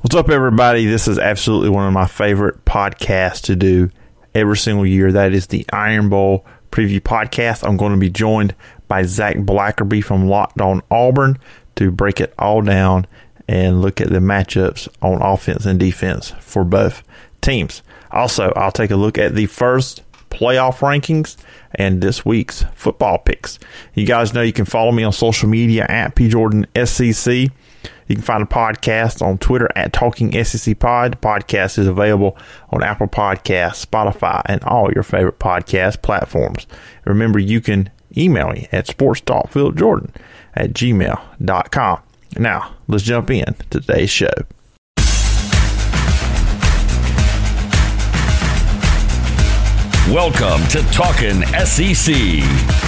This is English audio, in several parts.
What's up, everybody? This is absolutely one of my favorite podcasts to do every single year. That is the Iron Bowl preview podcast. I'm going to be joined by Zac Blackerby from Locked On Auburn to break it all down and look at the matchups on offense and defense for both teams. Also, I'll take a look at the first playoff rankings and this week's football picks. You guys know you can follow me on social media at PJordanSEC. You can find a podcast on Twitter at Talking SEC Pod. The podcast is available on Apple Podcasts, Spotify, and all your favorite podcast platforms. Remember, you can email me at sportstalkphilipjordan at gmail.com. Now, let's jump in to today's show. Welcome to Talking SEC.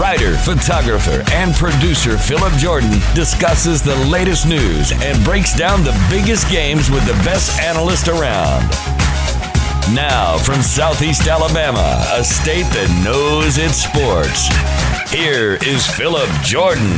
Writer, photographer, and producer Phillip Jordan discusses the latest news and breaks down the biggest games with the best analyst around. Now, from Southeast Alabama, a state that knows its sports, here is Phillip Jordan.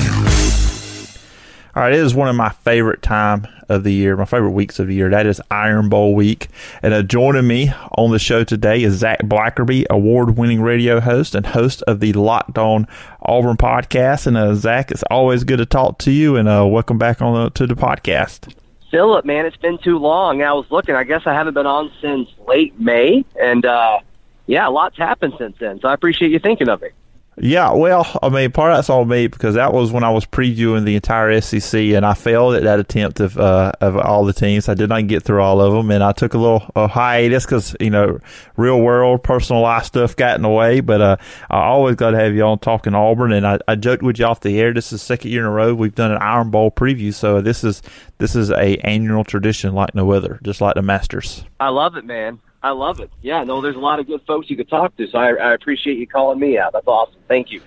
All right, it is one of my favorite time of the year, my favorite weeks of the year. That is Iron Bowl week. And uh, joining me on the show today is Zac Blackerby, award-winning radio host and host of the Locked On Auburn podcast. And uh, Zac, it's always good to talk to you, and uh, welcome back on the, to the podcast. Phillip, man, it's been too long. I was looking. I guess I haven't been on since late May, and uh, yeah, a lot's happened since then. So I appreciate you thinking of me. Yeah, well, I mean, part of that's on me because that was when I was previewing the entire SEC, and I failed at that attempt of uh, of all the teams. I did not get through all of them, and I took a little a hiatus because you know, real world, personal life stuff got in the way. But uh, I always got to have you on talking Auburn, and I, I joked with you off the air. This is the second year in a row we've done an Iron Bowl preview, so this is this is a annual tradition like no other, just like the Masters. I love it, man. I love it. Yeah, no, there's a lot of good folks you could talk to, so I, I appreciate you calling me out. That's awesome. Thank you.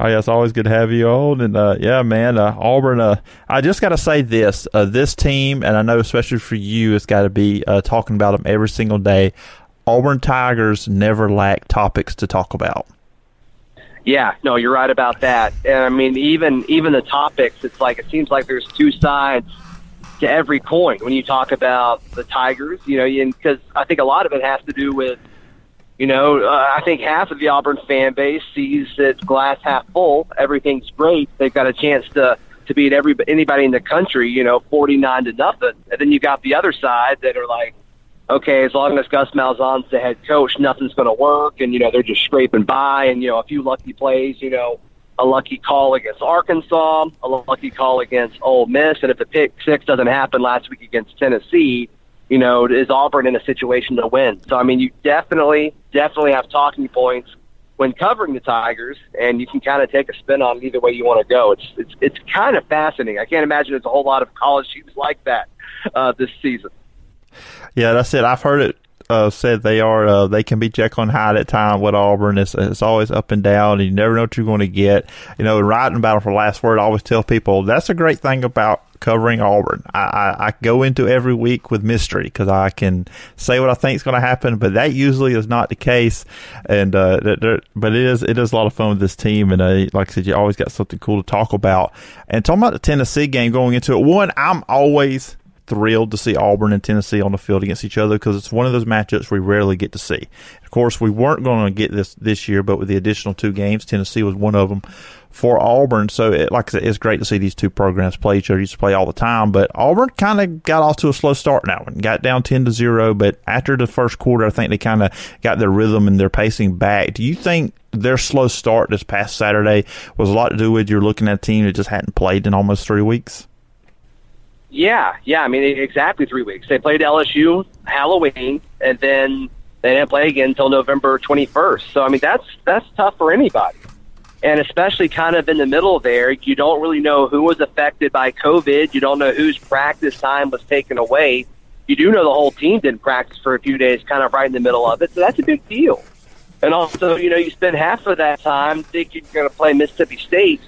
Oh yeah, it's always good to have you on, and uh, yeah, man, uh, Auburn. Uh, I just got to say this: uh, this team, and I know especially for you, it's got to be uh, talking about them every single day. Auburn Tigers never lack topics to talk about. Yeah, no, you're right about that. And I mean, even even the topics, it's like it seems like there's two sides to every coin when you talk about the Tigers, you know, because I think a lot of it has to do with, you know, uh, I think half of the Auburn fan base sees it glass half full. Everything's great. They've got a chance to to beat every anybody in the country, you know, forty nine to nothing. And then you got the other side that are like, okay, as long as Gus Malzahn's the head coach, nothing's going to work, and you know they're just scraping by, and you know a few lucky plays, you know a lucky call against Arkansas, a lucky call against Ole Miss, and if the pick six doesn't happen last week against Tennessee, you know, is Auburn in a situation to win? So I mean, you definitely, definitely have talking points when covering the Tigers, and you can kind of take a spin on it either way you want to go. It's it's it's kind of fascinating. I can't imagine there's a whole lot of college teams like that uh, this season. Yeah, that's it. I've heard it uh, said they are uh, they can be Jekyll and Hyde at time with Auburn. It's it's always up and down, and you never know what you're going to get. You know, writing battle for last word, I always tell people that's a great thing about covering Auburn. I, I, I go into every week with mystery because I can say what I think is going to happen, but that usually is not the case. And uh, there, but it is it is a lot of fun with this team, and uh, like I said, you always got something cool to talk about. And talking about the Tennessee game going into it, one I'm always thrilled to see Auburn and Tennessee on the field against each other because it's one of those matchups we rarely get to see. Of course, we weren't going to get this this year, but with the additional two games, Tennessee was one of them for Auburn. So, it, like I said, it's great to see these two programs play each other. Used to play all the time, but Auburn kind of got off to a slow start now and got down ten to zero. But after the first quarter, I think they kind of got their rhythm and their pacing back. Do you think their slow start this past Saturday was a lot to do with you're looking at a team that just hadn't played in almost three weeks? Yeah, yeah. I mean, exactly three weeks. They played LSU Halloween, and then they didn't play again until November 21st. So, I mean, that's that's tough for anybody, and especially kind of in the middle there. You don't really know who was affected by COVID. You don't know whose practice time was taken away. You do know the whole team didn't practice for a few days, kind of right in the middle of it. So that's a big deal. And also, you know, you spend half of that time thinking you're going to play Mississippi State,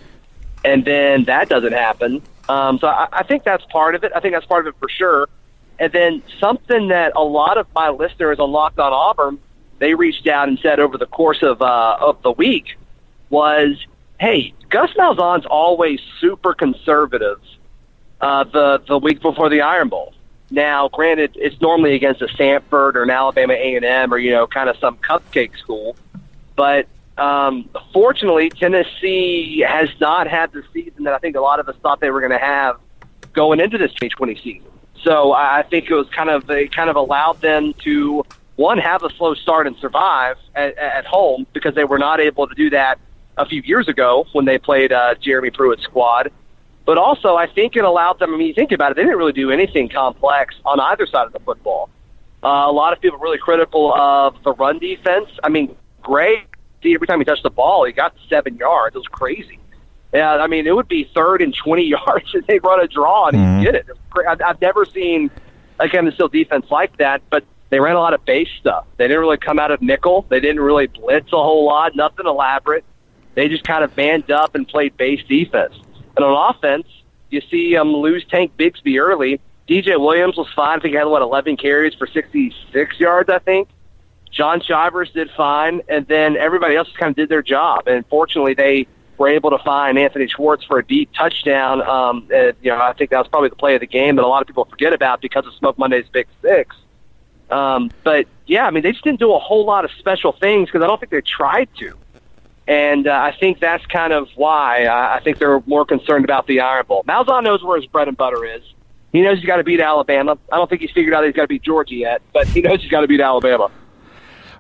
and then that doesn't happen. Um, so I, I think that's part of it. I think that's part of it for sure. And then something that a lot of my listeners on Locked On Auburn, they reached out and said over the course of uh, of the week was, "Hey, Gus Malzahn's always super conservative uh, the the week before the Iron Bowl. Now, granted, it's normally against a Stanford or an Alabama A and M or you know, kind of some cupcake school, but um, fortunately, Tennessee has not had the season that I think a lot of us thought they were going to have going into this 2020 season. So I think it was kind of it kind of allowed them to one have a slow start and survive at, at home because they were not able to do that a few years ago when they played uh, Jeremy Pruitt's squad. But also, I think it allowed them. I mean, you think about it; they didn't really do anything complex on either side of the football. Uh, a lot of people really critical of the run defense. I mean, Gray, every time he touched the ball, he got seven yards. It was crazy. Yeah, I mean, it would be third and 20 yards if they run a draw and mm-hmm. he did it. I've, I've never seen a Kevin Steele defense like that, but they ran a lot of base stuff. They didn't really come out of nickel. They didn't really blitz a whole lot, nothing elaborate. They just kind of manned up and played base defense. And on offense, you see um, lose Tank Bigsby early. DJ Williams was fine. I think he had, what, 11 carries for 66 yards, I think. Shaun Shivers did fine. And then everybody else kind of did their job. And fortunately, they – were able to find Anthony Schwartz for a deep touchdown. Um, and, you know, I think that was probably the play of the game that a lot of people forget about because of Smoke Monday's Big Six. Um, but yeah, I mean, they just didn't do a whole lot of special things because I don't think they tried to. And uh, I think that's kind of why uh, I think they're more concerned about the Iron Bowl. Malzahn knows where his bread and butter is. He knows he's got to beat Alabama. I don't think he's figured out he's got to beat Georgia yet, but he knows he's got to beat Alabama.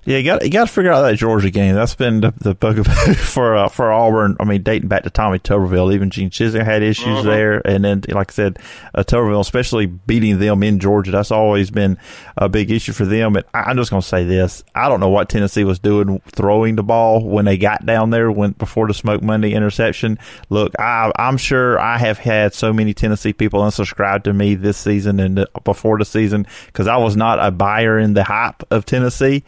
Yeah, you got you got to figure out that Georgia game. That's been the, the bugaboo for uh, for Auburn. I mean, dating back to Tommy Tuberville, even Gene Chizik had issues mm-hmm. there, and then like I said, uh, Tuberville, especially beating them in Georgia, that's always been a big issue for them. And I, am just going to say this: I don't know what Tennessee was doing throwing the ball when they got down there when before the Smoke Monday interception. Look, I, I'm sure I have had so many Tennessee people unsubscribe to me this season and before the season because I was not a buyer in the hype of Tennessee.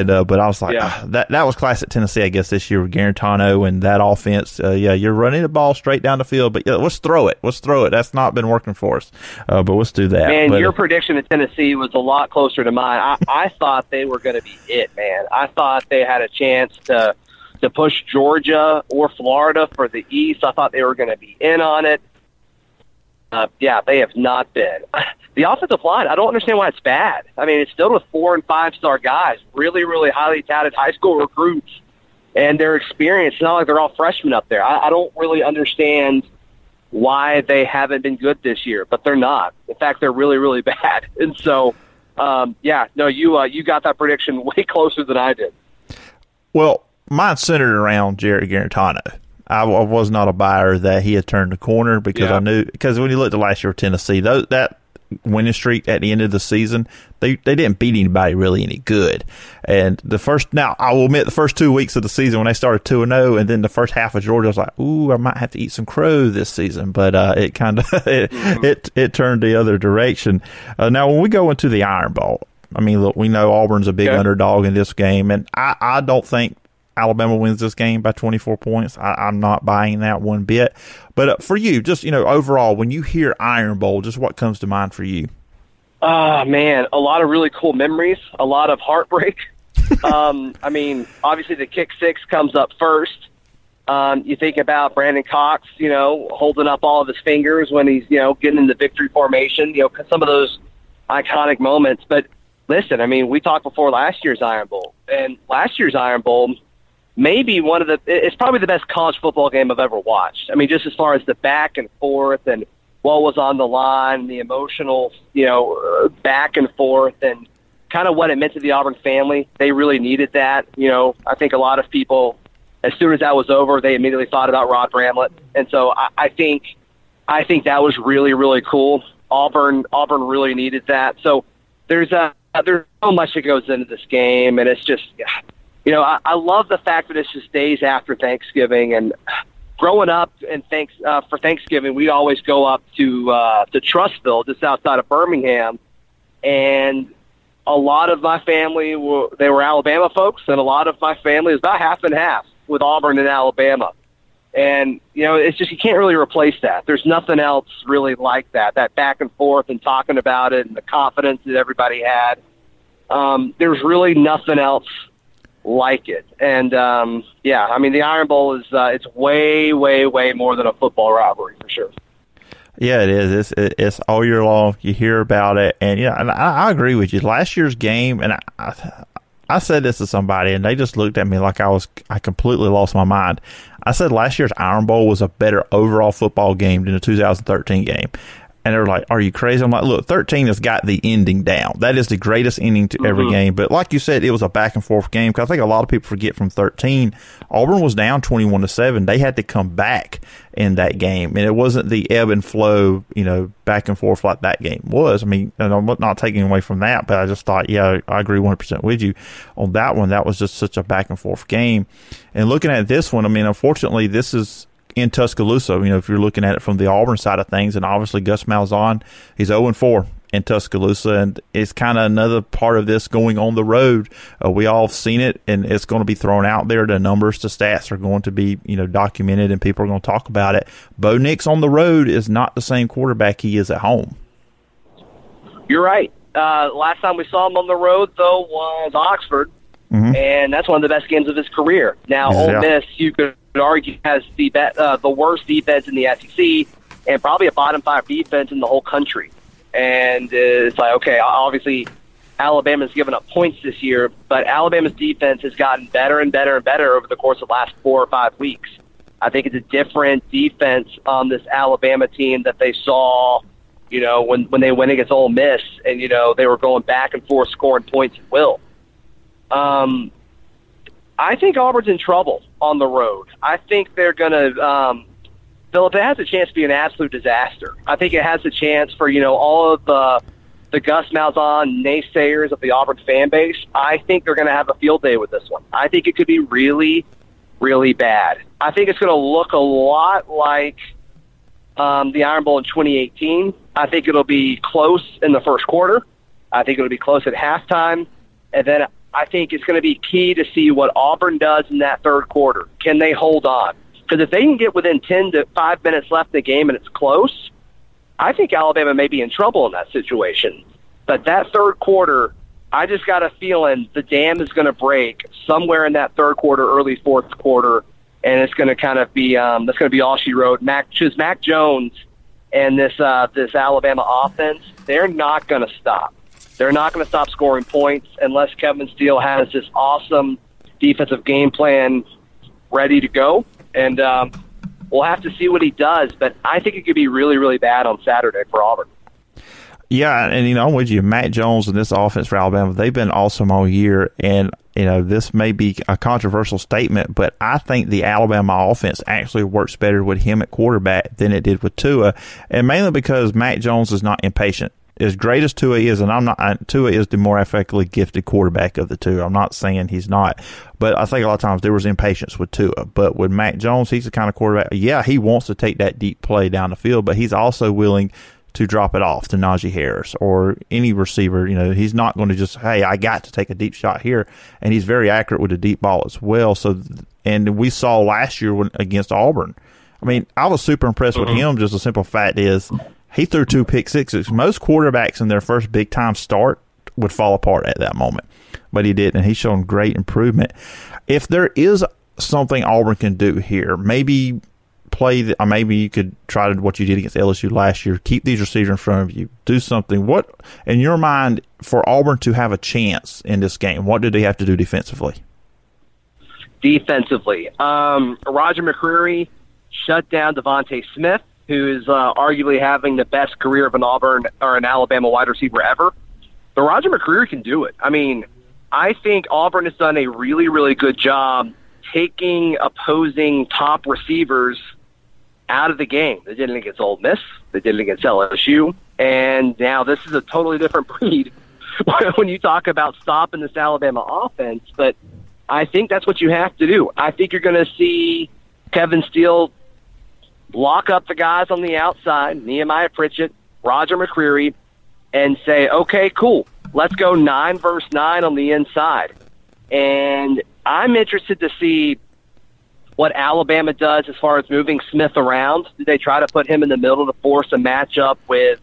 And uh, but I was like, yeah. ah, that that was classic Tennessee, I guess this year with Guarantano and that offense. Uh, yeah, you're running the ball straight down the field, but yeah, let's throw it. Let's throw it. That's not been working for us, uh, but let's do that. And but, your uh, prediction of Tennessee was a lot closer to mine. I, I thought they were going to be it, man. I thought they had a chance to to push Georgia or Florida for the East. I thought they were going to be in on it. Uh, yeah, they have not been. The offensive line, I don't understand why it's bad. I mean, it's filled with four and five star guys, really, really highly touted high school recruits, and their experience. It's not like they're all freshmen up there. I, I don't really understand why they haven't been good this year, but they're not. In fact, they're really, really bad. And so, um, yeah, no, you uh, you got that prediction way closer than I did. Well, mine centered around Jarrett Guarantano. I, I, was not a buyer that he had turned the corner because yeah. I knew because when you looked at last year Tennessee, those, that winning streak at the end of the season, they they didn't beat anybody really any good. And the first now I will admit the first two weeks of the season when they started two and zero, oh, and then the first half of Georgia I was like, ooh, I might have to eat some crow this season. But uh, it kind of it, mm-hmm. it, it turned the other direction. Uh, now when we go into the Iron Bowl. I mean, look, we know Auburn's a big underdog in this game, and I, I don't think Alabama wins this game by 24 points. I, am not buying that one bit. But uh, for you, just, you know, overall, when you hear Iron Bowl, just what comes to mind for you? Ah, uh, man, a lot of really cool memories, a lot of heartbreak. um, I mean, obviously the kick six comes up first. Um, you think about Brandon Cox, you know, holding up all of his fingers when he's, you know, getting in the victory formation, you know, some of those iconic moments. But listen, I mean, we talked before last year's Iron Bowl, and last year's Iron Bowl, maybe one of the it's probably the best college football game I've ever watched. I mean, just as far as the back and forth and what was on the line, the emotional, you know, uh, back and forth and kind of what it meant to the Auburn family. They really needed that. You know, I think a lot of people as soon as that was over, they immediately thought about Rod Bramblett. And so I, I think I think that was really, really cool. Auburn Auburn really needed that. So there's a there's so much that goes into this game and it's just you know, I, I love the fact that it's just days after Thanksgiving and growing up and thanks uh, for Thanksgiving, we always go up to uh, to Trussville, just outside of Birmingham, and a lot of my family were they were Alabama folks, and a lot of my family is about half and half with Auburn and Alabama. And you know, it's just you can't really replace that. There's nothing else really like that. That back and forth and talking about it and the confidence that everybody had. Um, there's really nothing else like it. And um, yeah, I mean the Iron Bowl is uh, it's way, way, way more than a football rivalry for sure. Yeah, it is. It's it's all year long. You hear about it, and yeah, and I, I agree with you. Last year's game, and I, I said this to somebody, and they just looked at me like I was I completely lost my mind. I said last year's Iron Bowl was a better overall football game than the 2013 game. And they're like, "Are you crazy?" I'm like, "Look, 13 has got the ending down. That is the greatest ending to mm-hmm. every game." But like you said, it was a back and forth game. Because I think a lot of people forget from 13, Auburn was down 21 to seven. They had to come back in that game, and it wasn't the ebb and flow, you know, back and forth like that game was. I mean, and I'm not taking away from that, but I just thought, yeah, I agree 100 percent with you on that one. That was just such a back and forth game. And looking at this one, I mean, unfortunately, this is in Tuscaloosa. You know, if you're looking at it from the Auburn side of things, and obviously Gus Malzahn, he's 0 4 in Tuscaloosa, and it's kind of another part of this going on the road. Uh, we all have seen it, and it's going to be thrown out there. The numbers, the stats are going to be you know documented, and people are going to talk about it. Bo Nix on the road is not the same quarterback he is at home. You're right. Uh, last time we saw him on the road, though, was Oxford, mm-hmm. and that's one of the best games of his career. Now, yeah. Ole Miss, you could argue, has the be- uh, the worst defense in the SEC and probably a bottom five defense in the whole country. And uh, it's like, okay, obviously Alabama's given up points this year, but Alabama's defense has gotten better and better and better over the course of the last four or five weeks. I think it's a different defense on this Alabama team that they saw, you know, when when they went against Ole Miss, and you know they were going back and forth scoring points at will. Um, I think Auburn's in trouble on the road. I think they're going to, um, Phillip, it has a chance to be an absolute disaster. I think it has a chance for, you know, all of the, the Gus Malzahn naysayers of the Auburn fan base. I think they're going to have a field day with this one. I think it could be really, really bad. I think it's going to look a lot like um, the Iron Bowl in 2018. I think it'll be close in the first quarter. I think it'll be close at halftime. And then I think it's going to be key to see what Auburn does in that third quarter. Can they hold on? Because if they can get within 10 to 5 minutes left in the game and it's close, I think Alabama may be in trouble in that situation. But that third quarter, I just got a feeling the dam is going to break somewhere in that third quarter, early fourth quarter, and it's going to kind of be um, that's going to be all she wrote. Mac, choose Mac Jones and this uh, this Alabama offense, they're not going to stop. They're not going to stop scoring points unless Kevin Steele has this awesome defensive game plan ready to go. And um, we'll have to see what he does. But I think it could be really, really bad on Saturday for Auburn. Yeah, and you know, I'm with you. Mac Jones and this offense for Alabama, they've been awesome all year. And, you know, this may be a controversial statement, but I think the Alabama offense actually works better with him at quarterback than it did with Tua. And mainly because Mac Jones is not impatient as great as Tua is, and I'm not, Tua is the more athletically gifted quarterback of the two. I'm not saying he's not, but I think a lot of times there was impatience with Tua. But with Mac Jones, he's the kind of quarterback, yeah, he wants to take that deep play down the field, but he's also willing to drop it off to Najee Harris or any receiver. You know, he's not going to just, hey, I got to take a deep shot here. And he's very accurate with the deep ball as well. So, and we saw last year when, against Auburn. I mean, I was super impressed with mm-hmm. him. Just a simple fact is he threw two pick sixes. Most quarterbacks in their first big time start would fall apart at that moment, but he did, and he's shown great improvement. If there is something Auburn can do here, maybe play. The, uh, maybe you could try to what you did against LSU last year. Keep these receivers in front of you. Do something. What in your mind for Auburn to have a chance in this game? What do they have to do defensively? Defensively, um, Roger McCreary shut down DeVonta Smith who is uh, arguably having the best career of an Auburn or an Alabama wide receiver ever. But Roger McCreary can do it. I mean, I think Auburn has done a really, really good job taking opposing top receivers out of the game. They did it against Ole Miss. They did it against LSU. And now this is a totally different breed when you talk about stopping this Alabama offense. But I think that's what you have to do. I think you're going to see Kevin Steele lock up the guys on the outside, Nehemiah Pritchett, Roger McCreary, and say, okay, cool, let's go nine versus nine on the inside. And I'm interested to see what Alabama does as far as moving Smith around. Do they try to put him in the middle to force a matchup with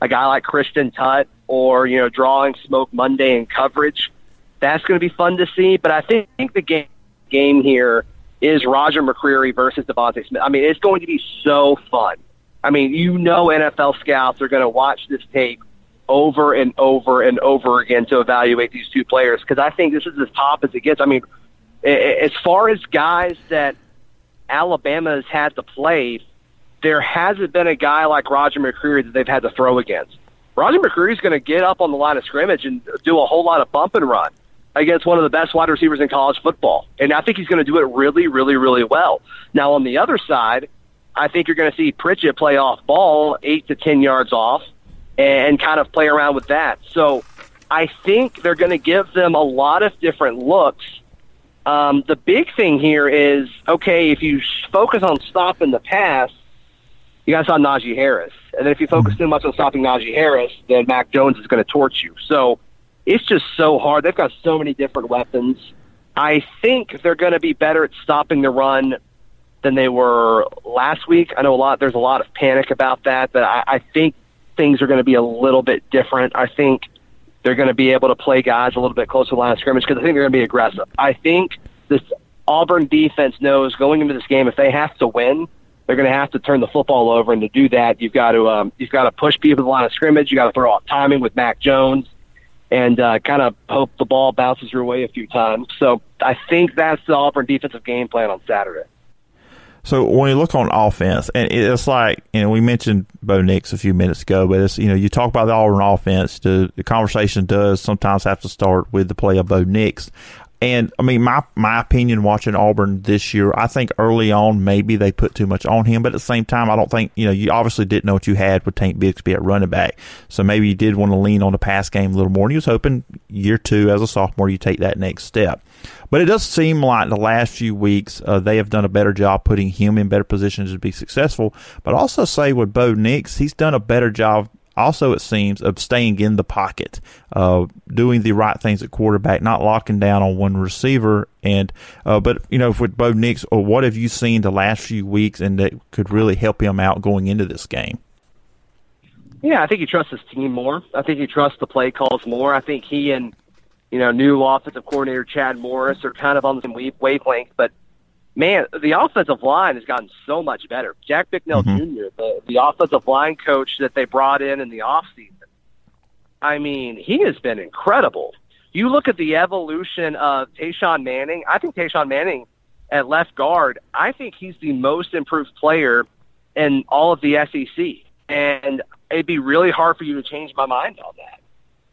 a guy like Christian Tutt or, you know, drawing Smoke Monday in coverage? That's going to be fun to see. But I think the game, game here is Roger McCreary versus DeVonta Smith. I mean, it's going to be so fun. I mean, you know, NFL scouts are going to watch this tape over and over and over again to evaluate these two players because I think this is as top as it gets. I mean, as far as guys that Alabama has had to play, there hasn't been a guy like Roger McCreary that they've had to throw against. Roger McCreary is going to get up on the line of scrimmage and do a whole lot of bump and run against one of the best wide receivers in college football. And I think he's going to do it really, really, really well. Now, on the other side, I think you're going to see Pritchett play off ball eight to 10 yards off and kind of play around with that. So I think they're going to give them a lot of different looks. Um, the big thing here is okay, if you focus on stopping the pass, you guys saw Najee Harris. And then if you focus too much on stopping Najee Harris, then Mac Jones is going to torch you. So it's just so hard. They've got so many different weapons. I think they're going to be better at stopping the run than they were last week. I know a lot. There's a lot of panic about that, but I, I think things are going to be a little bit different. I think they're going to be able to play guys a little bit closer to the line of scrimmage because I think they're going to be aggressive. I think this Auburn defense knows going into this game if they have to win, they're going to have to turn the football over, and to do that, you've got to um, you've got to push people to the line of scrimmage. You got to throw off timing with Mac Jones, and uh, kind of hope the ball bounces your way a few times. So I think that's the Auburn defensive game plan on Saturday. So when you look on offense, and it's like you know we mentioned Bo Nix a few minutes ago, but it's you know you talk about the Auburn offense, the, the conversation does sometimes have to start with the play of Bo Nix. And I mean, my my opinion watching Auburn this year, I think early on maybe they put too much on him, but at the same time, I don't think you know you obviously didn't know what you had with Tank Bigsby at running back, so maybe you did want to lean on the pass game a little more. And he was hoping year two as a sophomore you take that next step. But it does seem like the last few weeks uh, they have done a better job putting him in better positions to be successful. But also say with Bo Nix, he's done a better job. Also, it seems of staying in the pocket, uh, doing the right things at quarterback, not locking down on one receiver. And uh, but you know, with Bo Nix, or uh, what have you seen the last few weeks, and that could really help him out going into this game? Yeah, I think he trusts his team more. I think he trusts the play calls more. I think he and you know, new offensive coordinator Chad Morris are kind of on the same wavelength. But man, the offensive line has gotten so much better. Jack Bicknell mm-hmm. Jr., the, the offensive line coach that they brought in in the offseason, I mean, he has been incredible. You look at the evolution of Tashawn Manning. I think Tashawn Manning at left guard, I think he's the most improved player in all of the SEC. And it'd be really hard for you to change my mind on that.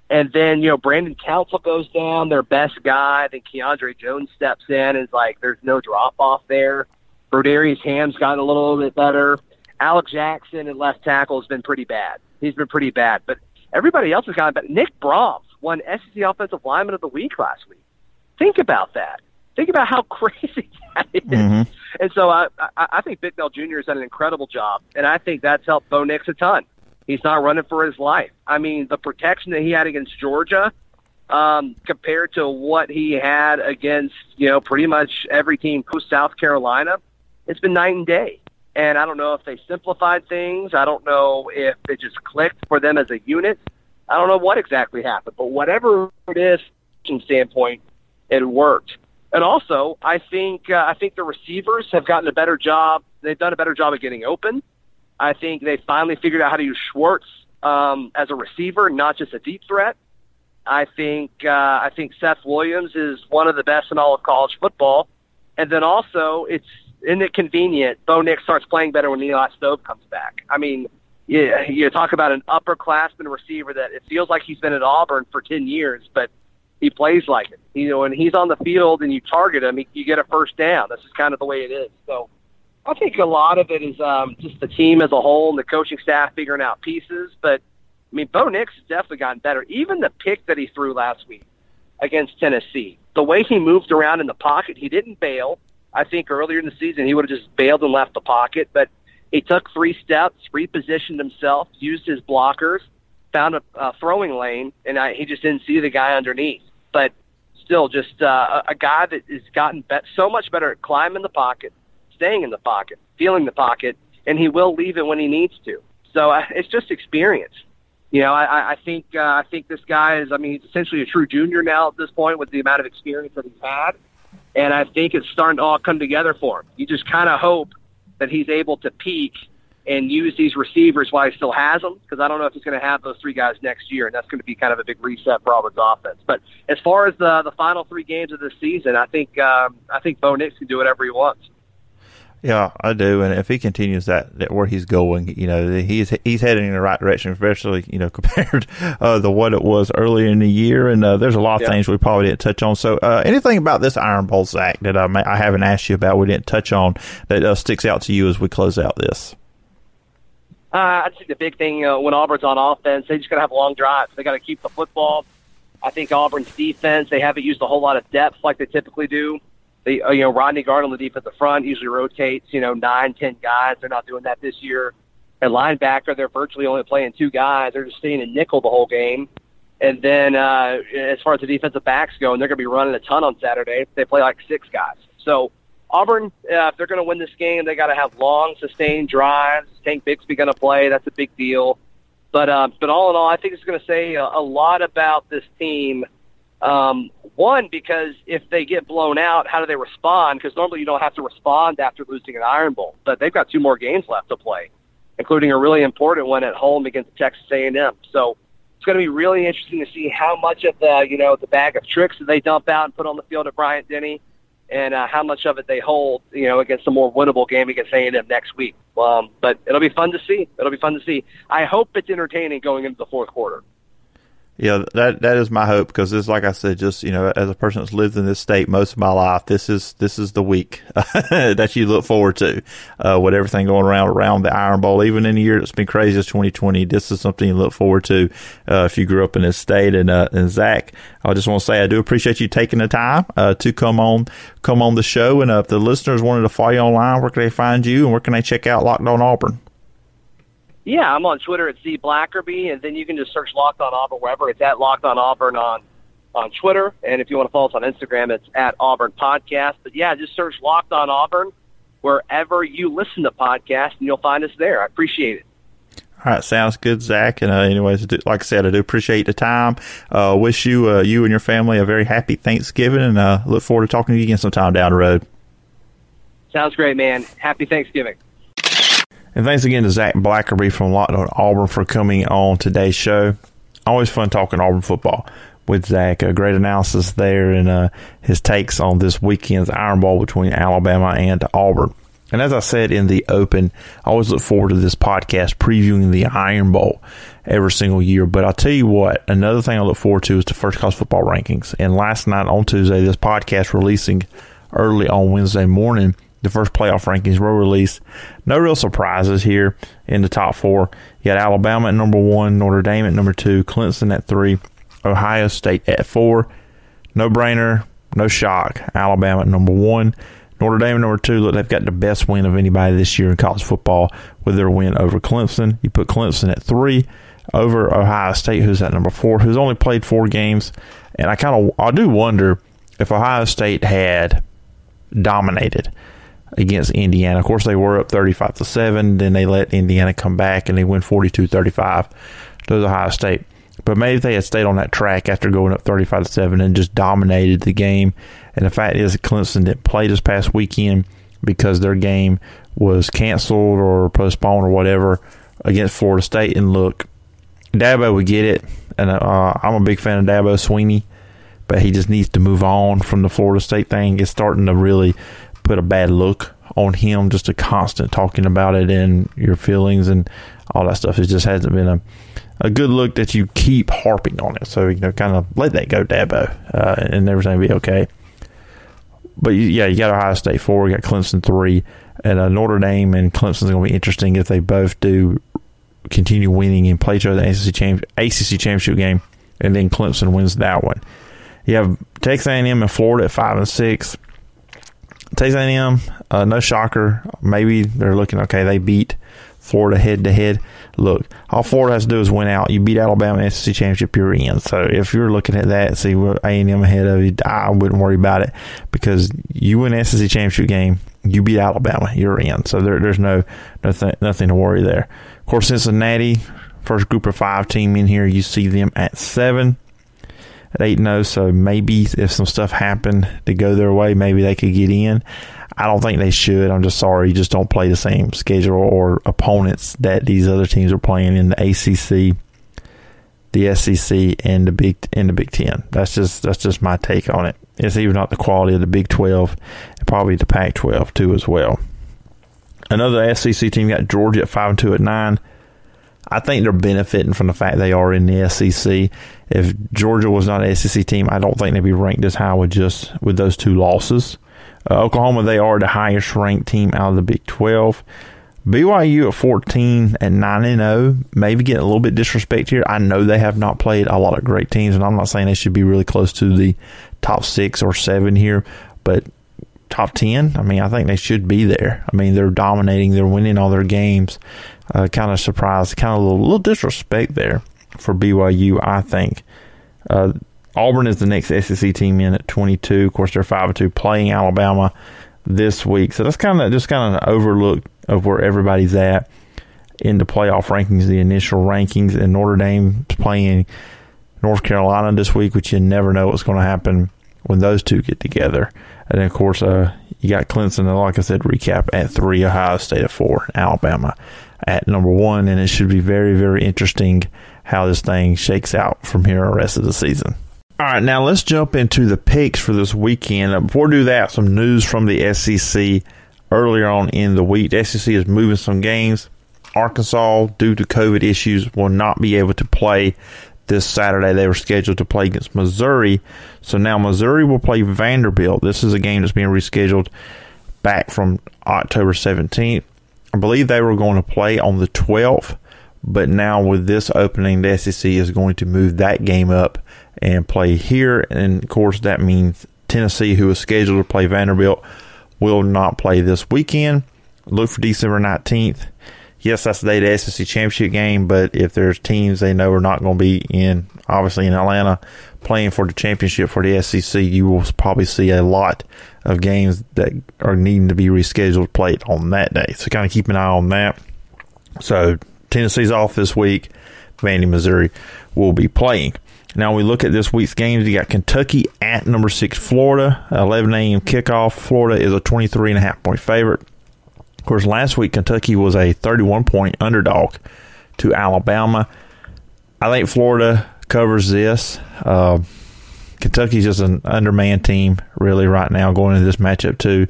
And then, you know, Brandon Council goes down, their best guy. Then Keiondre Jones steps in and is like, there's no drop off there. Brodarious Hamm's gotten a little bit better. Alex Jackson at left tackle has been pretty bad. He's been pretty bad. But everybody else has gotten better. Nick Brahms won SEC Offensive Lineman of the Week last week. Think about that. Think about how crazy that is. Mm-hmm. And so I, I, I think Bicknell Jr. has done an incredible job, and I think that's helped Bo Nix a ton. He's not running for his life. I mean, the protection that he had against Georgia um, compared to what he had against, you know, pretty much every team post South Carolina, it's been night and day. And I don't know if they simplified things. I don't know if it just clicked for them as a unit. I don't know what exactly happened, but whatever it is, from standpoint, it worked. And also, I think uh, I think the receivers have gotten a better job. They've done a better job of getting open. I think they finally figured out how to use Schwartz um, as a receiver, not just a deep threat. I think uh, I think Seth Williams is one of the best in all of college football, and then also it's isn't it convenient? Bo Nix starts playing better when Eli Stove comes back. I mean, yeah, you talk about an upperclassman receiver that it feels like he's been at Auburn for ten years, but he plays like it. You know, when he's on the field and you target him, you get a first down. That's just kind of the way it is. So I think a lot of it is um, just the team as a whole and the coaching staff figuring out pieces. But I mean, Bo Nix has definitely gotten better. Even the pick that he threw last week against Tennessee, the way he moved around in the pocket, he didn't bail. I think earlier in the season he would have just bailed and left the pocket, but he took three steps, repositioned himself, used his blockers, found a, a throwing lane, and I, he just didn't see the guy underneath. But still, just uh, a, guy that has gotten be- so much better at climbing the pocket, staying in the pocket, feeling the pocket, and he will leave it when he needs to. So uh, it's just experience. You know, I, I think uh, I think this guy is. I mean, he's essentially a true junior now at this point with the amount of experience that he's had, and I think it's starting to all come together for him. You just kind of hope that he's able to peak and use these receivers while he still has them because I don't know if he's going to have those three guys next year, and that's going to be kind of a big reset for Auburn's offense. But as far as the the final three games of this season, I think um, I think Bo Nix can do whatever he wants. Yeah, I do, and if he continues that, that where he's going, you know, he's he's heading in the right direction, especially you know compared uh, to what it was earlier in the year. And uh, there's a lot of yeah. things we probably didn't touch on. So, uh, anything about this Iron Bowl, Zac, that I may, I haven't asked you about, we didn't touch on that uh, sticks out to you as we close out this. Uh, I think the big thing uh, when Auburn's on offense, they just got to have long drives. They got to keep the football. I think Auburn's defense, they haven't used a whole lot of depth like they typically do. They, uh, you know, Rodney Garland on the defensive front usually rotates, you know, nine, ten guys. They're not doing that this year. At linebacker, they're virtually only playing two guys. They're just staying in nickel the whole game. And then uh, as far as the defensive backs go, and they're going to be running a ton on Saturday. They play like six guys. So Auburn, uh, if they're going to win this game, they got to have long, sustained drives. Tank Bigsby going to play. That's a big deal. But uh, but all in all, I think it's going to say a, a lot about this team. Um, one, because if they get blown out, how do they respond? Because normally you don't have to respond after losing an Iron Bowl, but they've got two more games left to play, including a really important one at home against Texas A&M. So it's going to be really interesting to see how much of the you know the bag of tricks that they dump out and put on the field at Bryant Denny and uh, how much of it they hold, you know, against a more winnable game against A&M next week. Um, but it'll be fun to see. It'll be fun to see. I hope it's entertaining going into the fourth quarter. Yeah, that that is my hope because it's like I said, just you know, as a person that's lived in this state most of my life, this is this is the week that you look forward to. Uh, with everything going around around the Iron Bowl, even in a year that's been crazy as 2020, this is something you look forward to uh, if you grew up in this state. And uh, and Zac, I just want to say I do appreciate you taking the time uh, to come on come on the show. And uh, if the listeners wanted to follow you online, where can they find you and where can they check out Locked On Auburn? Yeah, I'm on Twitter at Z Blackerby, and then you can just search Locked On Auburn wherever. It's at Locked On Auburn on on Twitter, and if you want to follow us on Instagram, it's at Auburn Podcast. But yeah, just search Locked On Auburn wherever you listen to podcasts, and you'll find us there. I appreciate it. All right, sounds good, Zac. And uh, anyways, like I said, I do appreciate the time. Uh, wish you, uh, you and your family, a very happy Thanksgiving, and uh, look forward to talking to you again sometime down the road. Sounds great, man. Happy Thanksgiving. And thanks again to Zac Blackerby from Auburn for coming on today's show. Always fun talking Auburn football with Zac. A great analysis there and uh, his takes on this weekend's Iron Bowl between Alabama and Auburn. And as I said in the open, I always look forward to this podcast previewing the Iron Bowl every single year. But I'll tell you what, another thing I look forward to is the First Class Football Rankings. And last night on Tuesday, this podcast releasing early on Wednesday morning the first playoff rankings were released. No real surprises here in the top four. You got Alabama at number one, Notre Dame at number two, Clemson at three, Ohio State at four. No brainer, no shock. Alabama at number one. Notre Dame at number two. Look, they've got the best win of anybody this year in college football with their win over Clemson. You put Clemson at three over Ohio State, who's at number four, who's only played four games. And I kind of I do wonder if Ohio State had dominated against Indiana. Of course, they were up 35 to 7. Then they let Indiana come back and they win 42 35 to Ohio State. But maybe they had stayed on that track after going up 35 to 7 and just dominated the game. And the fact is, Clemson didn't play this past weekend because their game was canceled or postponed or whatever against Florida State. And look, Dabo would get it. And uh, I'm a big fan of Dabo Swinney, but he just needs to move on from the Florida State thing. It's starting to really put a bad look on him. Just a constant talking about it and your feelings and all that stuff. It just hasn't been a a good look that you keep harping on it. So you know, kind of let that go, Dabo, uh, and everything will be okay. But yeah, you got Ohio State four, you got Clemson three, and uh, Notre Dame and Clemson is going to be interesting if they both do continue winning and play each other the ACC, champ- ACC championship game, and then Clemson wins that one. You have Texas A&M and Florida at five and six. Texas A&M, uh, no shocker. Maybe they're looking okay. They beat Florida head to head. Look, all Florida has to do is win out. You beat Alabama SEC championship, you're in. So if you're looking at that, see what A&M ahead of you, I wouldn't worry about it because you win SEC championship game, you beat Alabama, you're in. So there, there's no nothing nothing to worry there. Of course, Cincinnati, first group of five team in here, you see them at seven at 8 0. So maybe if some stuff happened to go their way, maybe they could get in. I don't think they should. I'm just sorry, you just don't play the same schedule or opponents that these other teams are playing in the ACC, the SEC, and the Big and the Big Ten. That's just that's just my take on it. It's even not the quality of the Big 12, and probably the Pac 12 too as well. Another SEC team got Georgia at five and two at nine. I think they're benefiting from the fact they are in the SEC. If Georgia was not an SEC team, I don't think they'd be ranked as high with just with those two losses. Uh, Oklahoma, they are the highest ranked team out of the Big 12. BYU at 14 at 9 and 0, maybe getting a little bit disrespect here. I know they have not played a lot of great teams, and I'm not saying they should be really close to the top six or seven here, but top 10, I mean, I think they should be there. I mean, they're dominating, they're winning all their games. Uh, kind of surprised, kind of a little, little, disrespect there for BYU, I think. Uh, Auburn is the next SEC team in at 22. Of course, they're 5 2 playing Alabama this week. So that's kind of just kind of an overlook of where everybody's at in the playoff rankings, the initial rankings. And Notre Dame's playing North Carolina this week, which you never know what's going to happen when those two get together. And then, of course, uh, you got Clemson, and like I said, recap at three, Ohio State at four, Alabama at number one. And it should be very, very interesting how this thing shakes out from here the rest of the season. All right, now let's jump into the picks for this weekend. Uh, before we do that, some news from the SEC earlier on in the week. The SEC is moving some games. Arkansas, due to COVID issues, will not be able to play this Saturday. They were scheduled to play against Missouri. So now Missouri will play Vanderbilt. This is a game that's being rescheduled back from October 17th. I believe they were going to play on the 12th, but now with this opening, the SEC is going to move that game up and play here. And of course, that means Tennessee, who is scheduled to play Vanderbilt, will not play this weekend. Look for December 19th. Yes, that's the day the SEC championship game, but if there's teams they know are not going to be in, obviously in Atlanta, playing for the championship for the SEC, you will probably see a lot of games that are needing to be rescheduled played on that day. So kind of keep an eye on that. So Tennessee's off this week. Vandy, Missouri will be playing. Now we look at this week's games. You got Kentucky at number six, Florida, 11 a.m. kickoff. Florida is a 23 and a half point favorite. Of course, last week Kentucky was a 31 point underdog to Alabama. I think Florida covers this. Uh, Kentucky's just an undermanned team, really, right now going into this matchup too.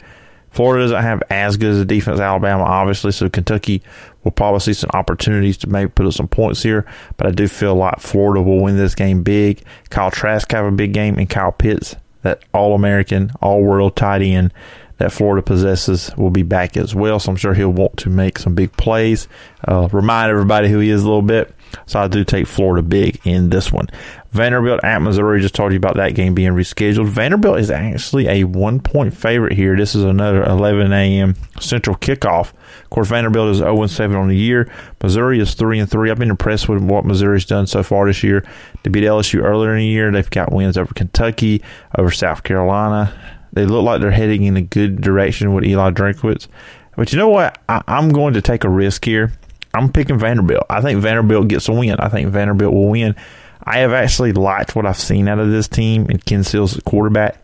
Florida doesn't have as good as a defense Alabama, obviously, so Kentucky will probably see some opportunities to maybe put up some points here. But I do feel like Florida will win this game big. Kyle Trask have a big game, and Kyle Pitts, that All American, All World tight end that Florida possesses, will be back as well. So I'm sure he'll want to make some big plays. Uh, remind everybody who he is a little bit. So I do take Florida big in this one. Vanderbilt at Missouri. Just told you about that game being rescheduled. Vanderbilt is actually a one point favorite here. This is another 11 a.m. Central kickoff. Of course, Vanderbilt is 0 7 on the year. Missouri is 3 and 3. I've been impressed with what Missouri's done so far this year. They beat LSU earlier in the year. They've got wins over Kentucky, over South Carolina. They look like they're heading in a good direction with Eli Drinkwitz. But you know what? I, I'm going to take a risk here. I'm picking Vanderbilt. I think Vanderbilt gets a win. I think Vanderbilt will win. I have actually liked what I've seen out of this team and Ken Seals quarterback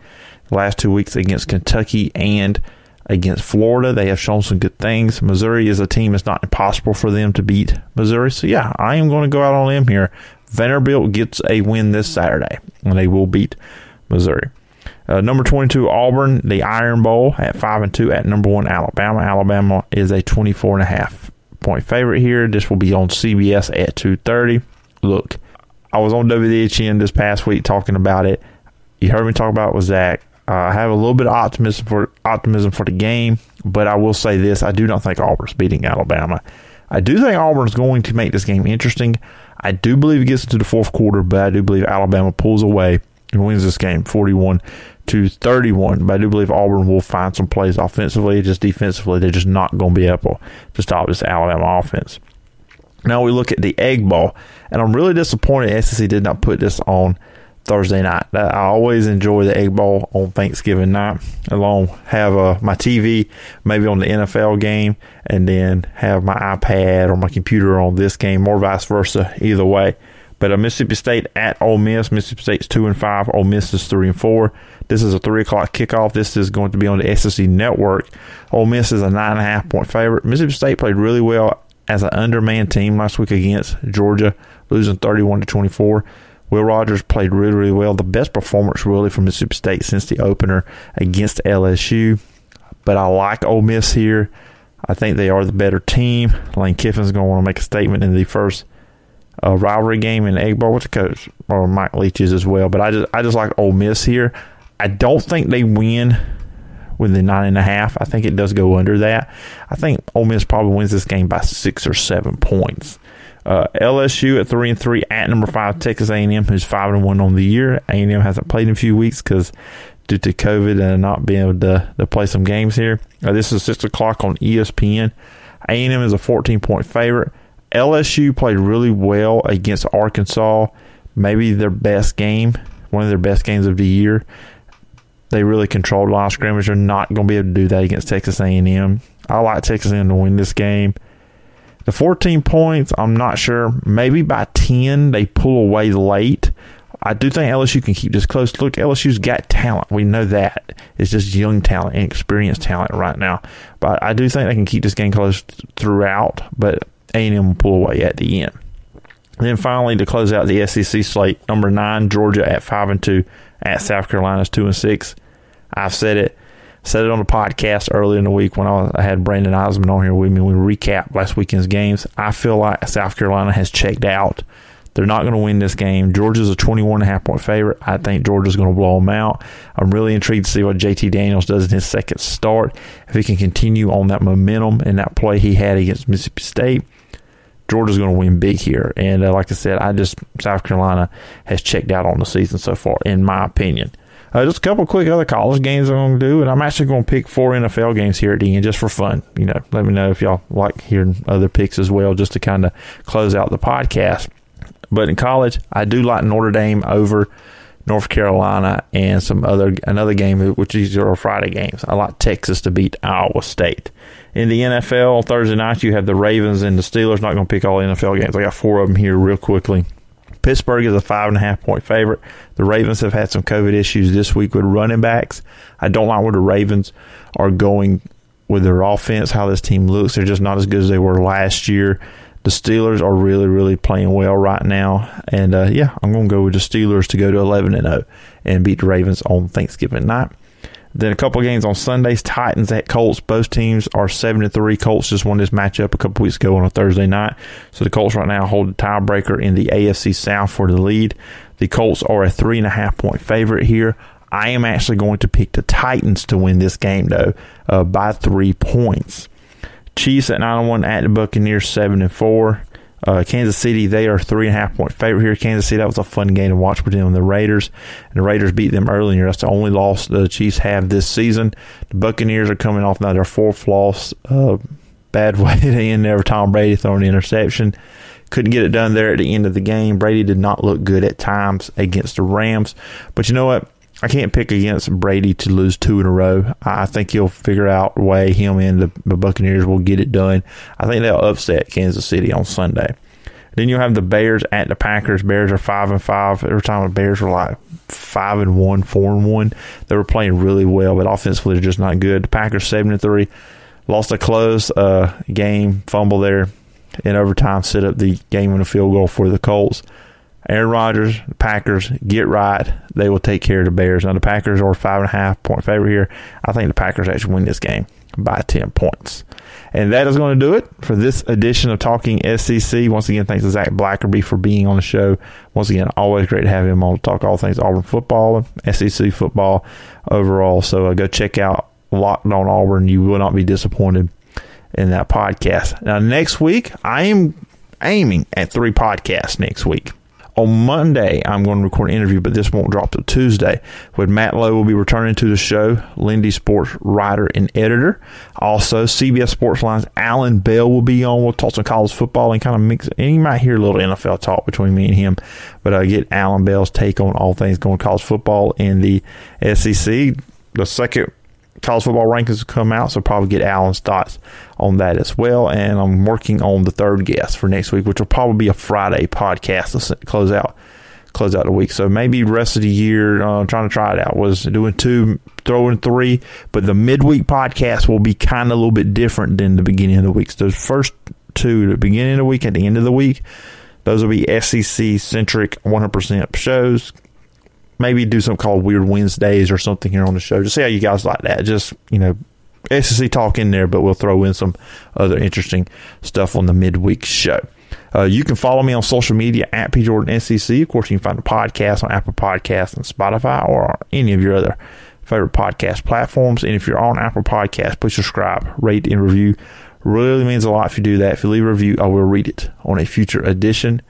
the last two weeks against Kentucky and against Florida. They have shown some good things. Missouri is a team it's not impossible for them to beat Missouri. So yeah, I am going to go out on them here. Vanderbilt gets a win this Saturday and they will beat Missouri. Uh, number 22 Auburn, the Iron Bowl at 5 and 2 at number 1 Alabama. Alabama is a 24 and a half point favorite here. This will be on CBS at 2:30. Look, I was on WDHN this past week talking about it. You heard me talk about it with Zac. Uh, I have a little bit of optimism for optimism for the game, but I will say this: I do not think Auburn's beating Alabama. I do think Auburn's going to make this game interesting. I do believe it gets into the fourth quarter, but I do believe Alabama pulls away and wins this game 41 to 31. But I do believe Auburn will find some plays offensively. Just defensively, they're just not going to be able to stop this Alabama offense. Now we look at the Egg Bowl, and I'm really disappointed SEC did not put this on Thursday night. I always enjoy the Egg Bowl on Thanksgiving night. Along have uh, my TV maybe on the NFL game, and then have my iPad or my computer on this game, or vice versa. Either way, But uh, Mississippi State at Ole Miss. Mississippi State's two and five. Ole Miss is three and four. This is a three o'clock kickoff. This is going to be on the SEC Network. Ole Miss is a nine and a half point favorite. Mississippi State played really well as an undermanned team last week against Georgia, losing thirty one to twenty four. Will Rogers played really, really well. The best performance really from Mississippi State since the opener against LSU. But I like Ole Miss here. I think they are the better team. Lane Kiffin's going to want to make a statement in the first uh, rivalry game in Egg Bowl with the coach, or Mike Leach's as well. But I just I just like Ole Miss here. I don't think they win with the nine and a half. I think it does go under that. I think Ole Miss probably wins this game by six or seven points. Uh, LSU at three and three at number five Texas A&M, who's five and one on the year. A&M hasn't played in a few weeks because due to COVID and not being able to, to play some games here. Uh, this is six o'clock on ESPN. A&M is a 14 point favorite. LSU played really well against Arkansas, maybe their best game, one of their best games of the year. They really controlled line scrimmage. They're not going to be able to do that against Texas A&M. I like Texas A&M to win this game. The 14 points, I'm not sure. Maybe by 10 they pull away late. I do think LSU can keep this close. Look, LSU's got talent. We know that. It's just young talent and experienced talent right now. But I do think they can keep this game close throughout. But A&M will pull away at the end. Then finally, to close out the SEC slate, number nine Georgia at five and two, at South Carolina's two and six. I've said it, said it on the podcast earlier in the week when I, had Brandon Osmond on here with me. We recap last weekend's games. I feel like South Carolina has checked out. They're not going to win this game. Georgia's a 21 and a half point favorite. I think Georgia's going to blow them out. I'm really intrigued to see what JT Daniels does in his second start. If he can continue on that momentum and that play he had against Mississippi State, Georgia's going to win big here. And uh, like I said, I just South Carolina has checked out on the season so far, in my opinion. Uh, just a couple quick other college games I'm going to do, and I'm actually going to pick four NFL games here at the end just for fun. You know, let me know if y'all like hearing other picks as well, just to kind of close out the podcast. But in college, I do like Notre Dame over North Carolina and some other another game, which is your Friday games. I like Texas to beat Iowa State. In the NFL, Thursday night, you have the Ravens and the Steelers. Not going to pick all NFL games. I got four of them here real quickly. Pittsburgh is a five and a half point favorite. The Ravens have had some COVID issues this week with running backs. I don't like where the Ravens are going with their offense, how this team looks. They're just not as good as they were last year. The Steelers are really, really playing well right now. And uh, yeah, I'm going to go with the Steelers to go to 11 and 0 and beat the Ravens on Thanksgiving night. Then a couple games on Sundays. Titans at Colts. Both teams are seven to three. Colts just won this matchup a couple weeks ago on a Thursday night. So the Colts right now hold the tiebreaker in the AFC South for the lead. The Colts are a three and a half point favorite here. I am actually going to pick the Titans to win this game though uh, by three points. Chiefs at nine and one at the Buccaneers seven and four. Uh, Kansas City, they are three and a half point favorite here. Kansas City, that was a fun game to watch between them and the Raiders. And the Raiders beat them earlier. That's the only loss the Chiefs have this season. The Buccaneers are coming off now their fourth loss. Uh, bad way to end there. Tom Brady throwing an interception. Couldn't get it done there at the end of the game. Brady did not look good at times against the Rams. But you know what? I can't pick against Brady to lose two in a row. I think he'll figure out a way. Him and the, the Buccaneers will get it done. I think they'll upset Kansas City on Sunday. Then you'll have the Bears at the Packers. Bears are five and five. Every time the Bears were like five and one, four and one, they were playing really well, but offensively they're just not good. The Packers seven and three, lost a close uh, game, fumble there in overtime, set up the game in a field goal for the Colts. Aaron Rodgers, Packers, get right. They will take care of the Bears. Now, the Packers are five and a half point favorite here. I think the Packers actually win this game by 10 points. And that is going to do it for this edition of Talking SEC. Once again, thanks to Zac Blackerby for being on the show. Once again, always great to have him on to talk all things Auburn football and SEC football overall. So uh, go check out Locked on Auburn. You will not be disappointed in that podcast. Now, next week, I am aiming at three podcasts next week. On Monday, I'm going to record an interview, but this won't drop till Tuesday. With Matt Lowe will be returning to the show, Lindy Sports writer and editor. Also, CBS Sports Line's Alan Bell will be on. We'll talk some college football and kind of mix. And you might hear a little NFL talk between me and him, but I uh, get Alan Bell's take on all things going college football in the SEC. The second college football rankings come out, so probably get Alan's thoughts on that as well. And I'm working on the third guest for next week, which will probably be a Friday podcast to close out close out the week. So maybe rest of the year, uh, trying to try it out was doing two, throwing three, but the midweek podcast will be kind of a little bit different than the beginning of the week. So those first two, the beginning of the week, at the end of the week, those will be SEC centric 100% shows maybe do something called Weird Wednesdays or something here on the show. Just see how you guys like that. Just, you know, SEC talk in there, but we'll throw in some other interesting stuff on the midweek show. Uh, you can follow me on social media at PJordanSEC. Of course, you can find the podcast on Apple Podcasts and Spotify or any of your other favorite podcast platforms. And if you're on Apple Podcasts, please subscribe, rate, and review. Really means a lot if you do that. If you leave a review, I will read it on a future edition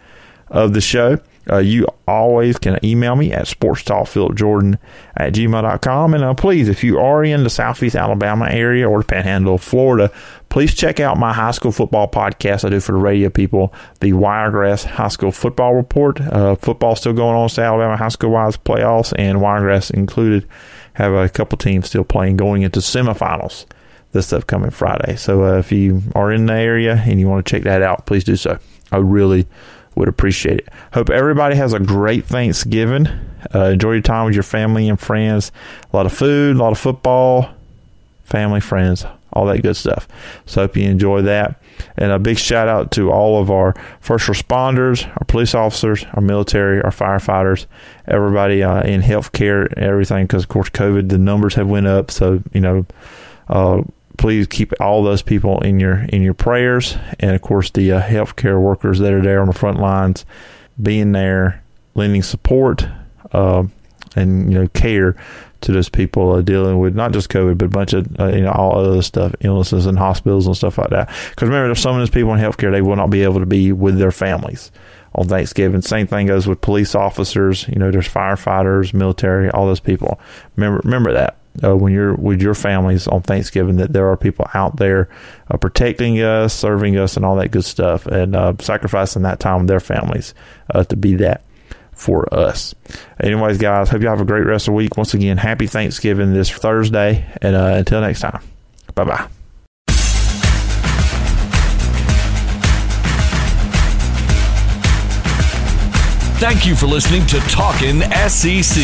of the show. Uh, you always can email me at sportstalkphilipjordan at gmail.com. And uh, please, if you are in the southeast Alabama area or the panhandle of Florida, please check out my high school football podcast I do for the radio people, the Wiregrass High School Football Report. Uh, football still going on, to Alabama high school wise playoffs, and Wiregrass included have a couple teams still playing going into semifinals this upcoming Friday. So uh, if you are in the area and you want to check that out, please do so. I really would appreciate it. Hope everybody has a great Thanksgiving. Uh, enjoy your time with your family and friends. A lot of food, a lot of football, family, friends, all that good stuff. So hope you enjoy that. And a big shout out to all of our first responders, our police officers, our military, our firefighters, everybody uh, in healthcare, everything. Because of course, COVID, the numbers have went up. So you know, uh, please keep all those people in your in your prayers, and of course the uh, healthcare workers that are there on the front lines, being there, lending support, uh, and you know care to those people uh, dealing with not just COVID, but a bunch of uh, you know all other stuff, illnesses and hospitals and stuff like that. Because remember, there's some of those people in healthcare they will not be able to be with their families on Thanksgiving. Same thing goes with police officers. You know, there's firefighters, military, all those people. Remember, remember that uh, when you're with your families on Thanksgiving that there are people out there uh, protecting us, serving us, and all that good stuff, and uh, sacrificing that time with their families uh, to be that for us. Anyways, guys, hope you have a great rest of the week. Once again, happy Thanksgiving this Thursday, and uh, until next time, bye bye. Thank you for listening to Talkin' SEC.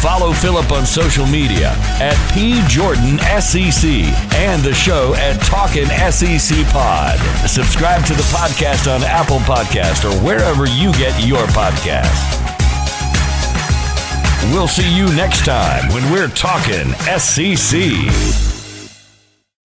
Follow Phillip on social media at PJordanSEC and the show at Talkin' SEC Pod. Subscribe to the podcast on Apple Podcast or wherever you get your podcast. We'll see you next time when we're talking SEC.